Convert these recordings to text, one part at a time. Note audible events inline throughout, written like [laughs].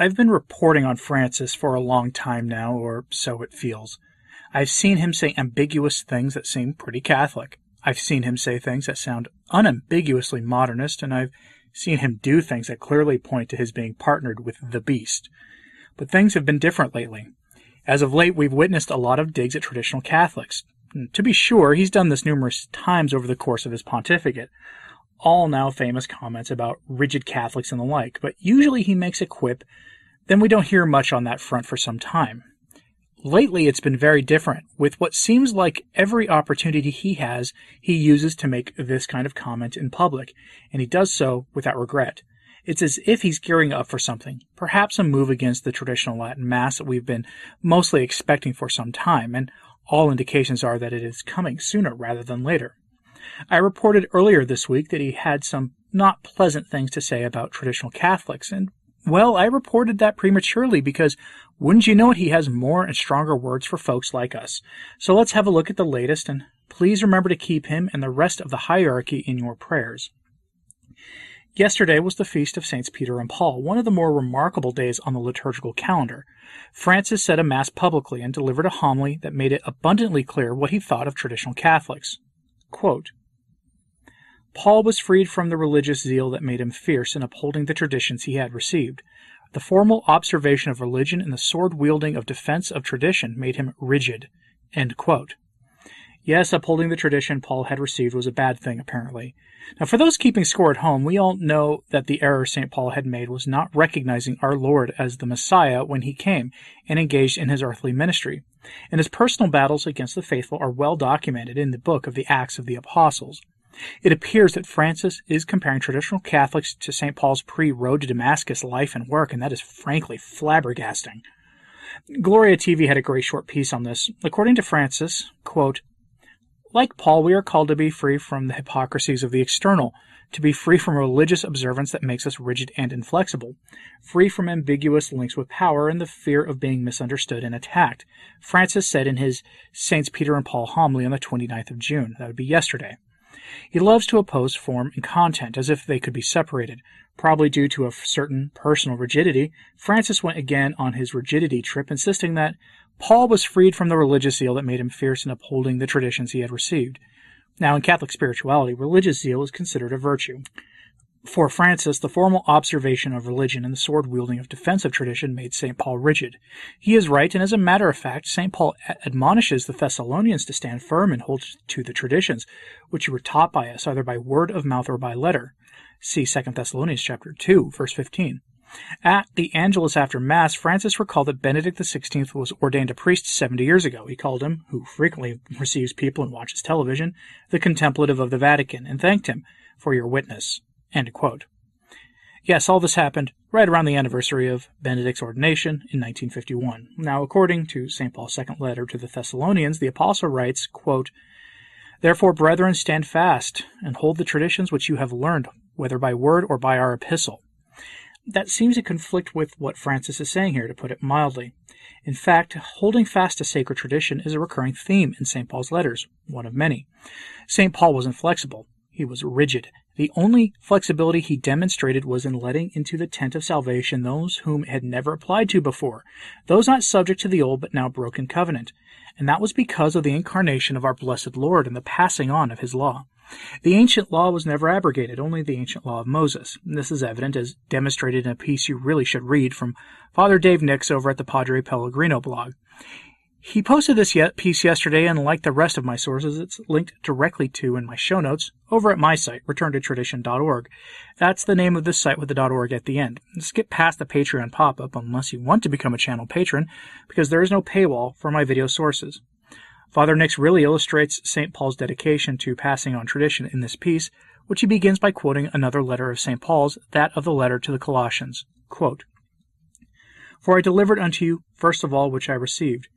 I've been reporting on Francis for a long time now, or so it feels. I've seen him say ambiguous things that seem pretty Catholic. I've seen him say things that sound unambiguously modernist, and I've seen him do things that clearly point to his being partnered with the beast. But things have been different lately. As of late, we've witnessed a lot of digs at traditional Catholics. Mm, to be sure, he's done this numerous times over the course of his pontificate, all now famous comments about rigid Catholics and the like, but usually he makes a quip, then we don't hear much on that front for some time. Lately, it's been very different, with what seems like every opportunity he has, he uses to make this kind of comment in public, and he does so without regret. It's as if he's gearing up for something, perhaps a move against the traditional Latin Mass that we've been mostly expecting for some time, and all indications are that it is coming sooner rather than later. I reported earlier this week that he had some not pleasant things to say about traditional Catholics, and well, I reported that prematurely because wouldn't you know it, he has more and stronger words for folks like us. So let's have a look at the latest, and please remember to keep him and the rest of the hierarchy in your prayers. Yesterday was the feast of Saints Peter and Paul, one of the more remarkable days on the liturgical calendar. Francis said a Mass publicly and delivered a homily that made it abundantly clear what he thought of traditional Catholics. Quote, Paul was freed from the religious zeal that made him fierce in upholding the traditions he had received. The formal observation of religion and the sword wielding of defense of tradition made him rigid. Yes, upholding the tradition Paul had received was a bad thing, apparently. Now, for those keeping score at home, we all know that the error St. Paul had made was not recognizing our Lord as the Messiah when he came and engaged in his earthly ministry. And his personal battles against the faithful are well documented in the book of the Acts of the Apostles. It appears that Francis is comparing traditional Catholics to St. Paul's pre Road to Damascus life and work, and that is frankly flabbergasting. Gloria TV had a great short piece on this. According to Francis, quote, like Paul, we are called to be free from the hypocrisies of the external, to be free from religious observance that makes us rigid and inflexible, free from ambiguous links with power and the fear of being misunderstood and attacked. Francis said in his Saints Peter and Paul homily on the 29th of June. That would be yesterday. He loves to oppose form and content as if they could be separated. Probably due to a certain personal rigidity, Francis went again on his rigidity trip, insisting that Paul was freed from the religious zeal that made him fierce in upholding the traditions he had received. Now, in Catholic spirituality, religious zeal is considered a virtue. For Francis, the formal observation of religion and the sword wielding of defensive tradition made St. Paul rigid. He is right, and as a matter of fact, St. Paul admonishes the Thessalonians to stand firm and hold to the traditions which were taught by us, either by word of mouth or by letter. See 2 Thessalonians chapter 2, verse 15. At the Angelus after Mass, Francis recalled that Benedict XVI was ordained a priest 70 years ago. He called him, who frequently [laughs] receives people and watches television, the contemplative of the Vatican, and thanked him for your witness. Yes, all this happened right around the anniversary of Benedict's ordination in 1951. Now, according to St. Paul's second letter to the Thessalonians, the apostle writes, quote, Therefore, brethren, stand fast and hold the traditions which you have learned, whether by word or by our epistle that seems to conflict with what Francis is saying here, to put it mildly. In fact, holding fast to sacred tradition is a recurring theme in St. Paul's letters, one of many. St. Paul was inflexible. He was rigid. The only flexibility he demonstrated was in letting into the tent of salvation those whom it had never applied to before, those not subject to the old but now broken covenant. And that was because of the incarnation of our blessed Lord and the passing on of his law. The ancient law was never abrogated, only the ancient law of Moses. This is evident as demonstrated in a piece you really should read from Father Dave Nix over at the Padre Peregrino blog. He posted this piece yesterday, and like the rest of my sources, it's linked directly to in my show notes over at my site, returntotradition.org. That's the name of this site with the .org at the end. Skip past the Patreon pop-up unless you want to become a channel patron, because there is no paywall for my video sources. Father Nix really illustrates St. Paul's dedication to passing on tradition in this piece, which he begins by quoting another letter of St. Paul's, that of the letter to the Colossians. Quote, For I delivered unto you, first of all, which I received,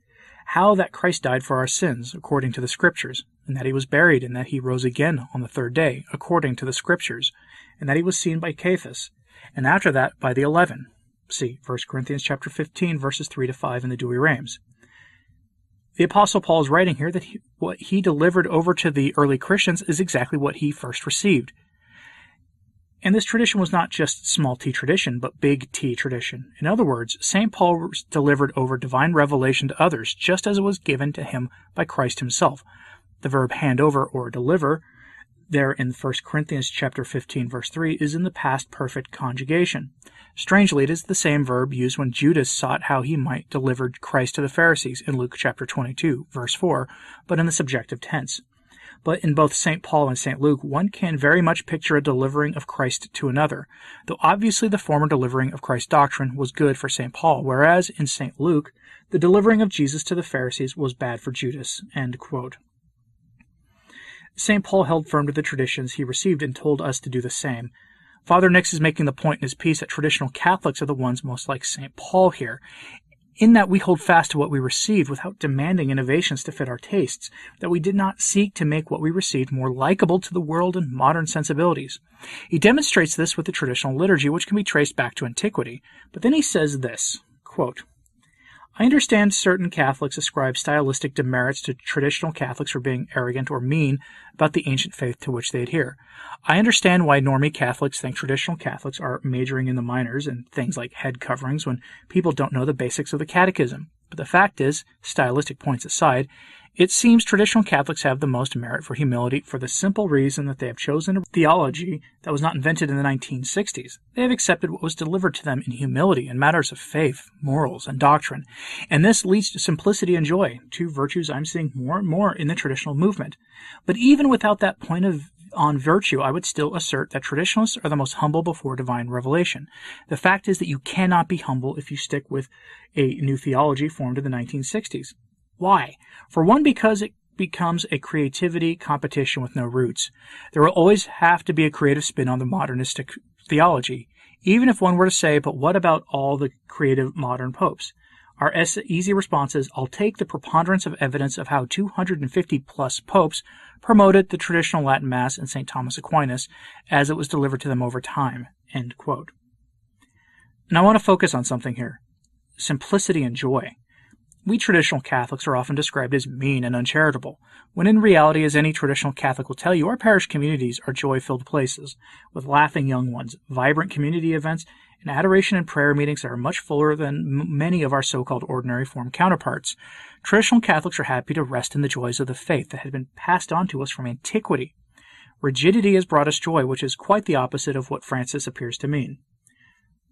how that Christ died for our sins, according to the Scriptures, and that he was buried, and that he rose again on the third day, according to the Scriptures, and that he was seen by Cephas, and after that by the eleven. See 1 Corinthians chapter 15, verses 3 to 5 in the Douay-Rheims. The Apostle Paul is writing here that he, what he delivered over to the early Christians is exactly what he first received. And this tradition was not just small t tradition, but big T tradition. In other words, St. Paul delivered over divine revelation to others, just as it was given to him by Christ himself. The verb hand over or deliver there in 1 Corinthians chapter 15 verse 3 is in the past perfect conjugation. Strangely, it is the same verb used when Judas sought how he might deliver Christ to the Pharisees in Luke chapter 22 verse 4, but in the subjective tense but in both St. Paul and St. Luke, one can very much picture a delivering of Christ to another, though obviously the former delivering of Christ's doctrine was good for St. Paul, whereas in St. Luke, the delivering of Jesus to the Pharisees was bad for Judas. St. Paul held firm to the traditions he received and told us to do the same. Father Nix is making the point in his piece that traditional Catholics are the ones most like St. Paul here, in that we hold fast to what we received without demanding innovations to fit our tastes, that we did not seek to make what we received more likable to the world and modern sensibilities. He demonstrates this with the traditional liturgy, which can be traced back to antiquity. But then he says this quote, I understand certain Catholics ascribe stylistic demerits to traditional Catholics for being arrogant or mean about the ancient faith to which they adhere. I understand why normie Catholics think traditional Catholics are majoring in the minors and things like head coverings when people don't know the basics of the catechism. But the fact is, stylistic points aside, it seems traditional Catholics have the most merit for humility for the simple reason that they have chosen a theology that was not invented in the 1960s. They have accepted what was delivered to them in humility in matters of faith, morals, and doctrine. And this leads to simplicity and joy, two virtues I'm seeing more and more in the traditional movement. But even without that point of on virtue, I would still assert that traditionalists are the most humble before divine revelation. The fact is that you cannot be humble if you stick with a new theology formed in the 1960s. Why? For one, because it becomes a creativity competition with no roots. There will always have to be a creative spin on the modernistic theology, even if one were to say, but what about all the creative modern popes? Our easy response is, I'll take the preponderance of evidence of how 250 plus popes promoted the traditional Latin Mass and St. Thomas Aquinas as it was delivered to them over time. End quote. Now I want to focus on something here. Simplicity and joy. We traditional Catholics are often described as mean and uncharitable, when in reality, as any traditional Catholic will tell you, our parish communities are joy filled places, with laughing young ones, vibrant community events, and adoration and prayer meetings that are much fuller than many of our so called ordinary form counterparts. Traditional Catholics are happy to rest in the joys of the faith that had been passed on to us from antiquity. Rigidity has brought us joy, which is quite the opposite of what Francis appears to mean.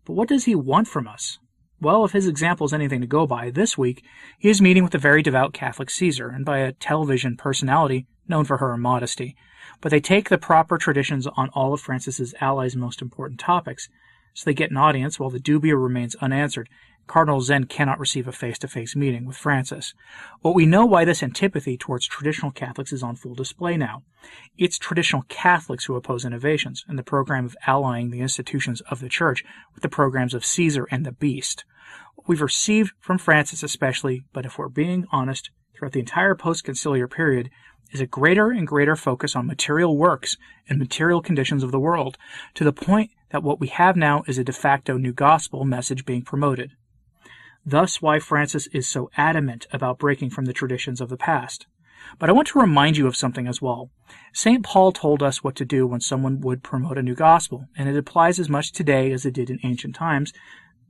But what does he want from us? Well, if his example is anything to go by, this week he is meeting with a very devout Catholic Caesar and by a television personality known for her modesty. But they take the proper traditions on all of Francis's allies' most important topics, so they get an audience while the dubia remains unanswered. Cardinal Zen cannot receive a face to face meeting with Francis. But we know why this antipathy towards traditional Catholics is on full display now. It's traditional Catholics who oppose innovations and the program of allying the institutions of the Church with the programs of Caesar and the Beast we've received from Francis especially, but if we're being honest, throughout the entire post-conciliar period, is a greater and greater focus on material works and material conditions of the world, to the point that what we have now is a de facto new gospel message being promoted. Thus, why Francis is so adamant about breaking from the traditions of the past. But I want to remind you of something as well. St. Paul told us what to do when someone would promote a new gospel, and it applies as much today as it did in ancient times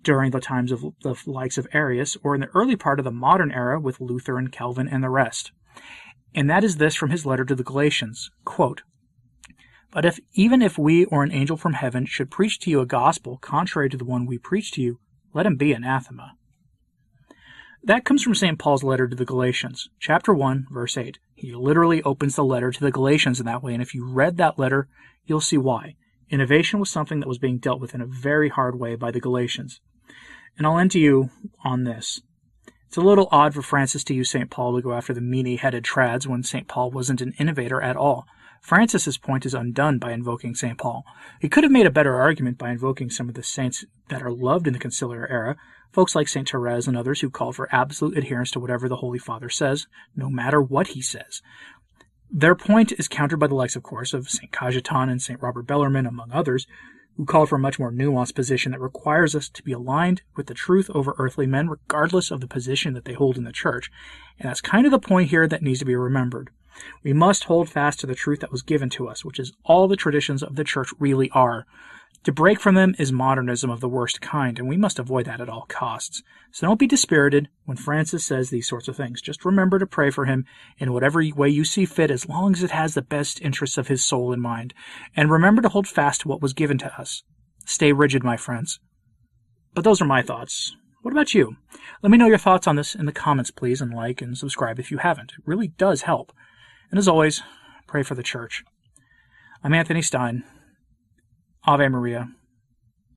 during the times of the likes of Arius, or in the early part of the modern era with Luther and Calvin and the rest. And that is this from his letter to the Galatians quote, But if even if we or an angel from heaven should preach to you a gospel contrary to the one we preach to you, let him be anathema. That comes from St. Paul's letter to the Galatians, chapter 1, verse 8. He literally opens the letter to the Galatians in that way, and if you read that letter, you'll see why. Innovation was something that was being dealt with in a very hard way by the Galatians. And I'll end to you on this. It's a little odd for Francis to use St. Paul to go after the meany headed trads when St. Paul wasn't an innovator at all. Francis's point is undone by invoking St. Paul. He could have made a better argument by invoking some of the saints that are loved in the conciliar era, folks like St. Therese and others who called for absolute adherence to whatever the Holy Father says, no matter what he says. Their point is countered by the likes, of course, of St. Cajetan and St. Robert Bellarmine, among others, who called for a much more nuanced position that requires us to be aligned with the truth over earthly men, regardless of the position that they hold in the church. And that's kind of the point here that needs to be remembered. We must hold fast to the truth that was given to us, which is all the traditions of the church really are. To break from them is modernism of the worst kind, and we must avoid that at all costs. So don't be dispirited when Francis says these sorts of things. Just remember to pray for him in whatever way you see fit, as long as it has the best interests of his soul in mind. And remember to hold fast to what was given to us. Stay rigid, my friends. But those are my thoughts. What about you? Let me know your thoughts on this in the comments, please, and like and subscribe if you haven't. It really does help. And as always, pray for the church. I'm Anthony Stine. Ave Maria.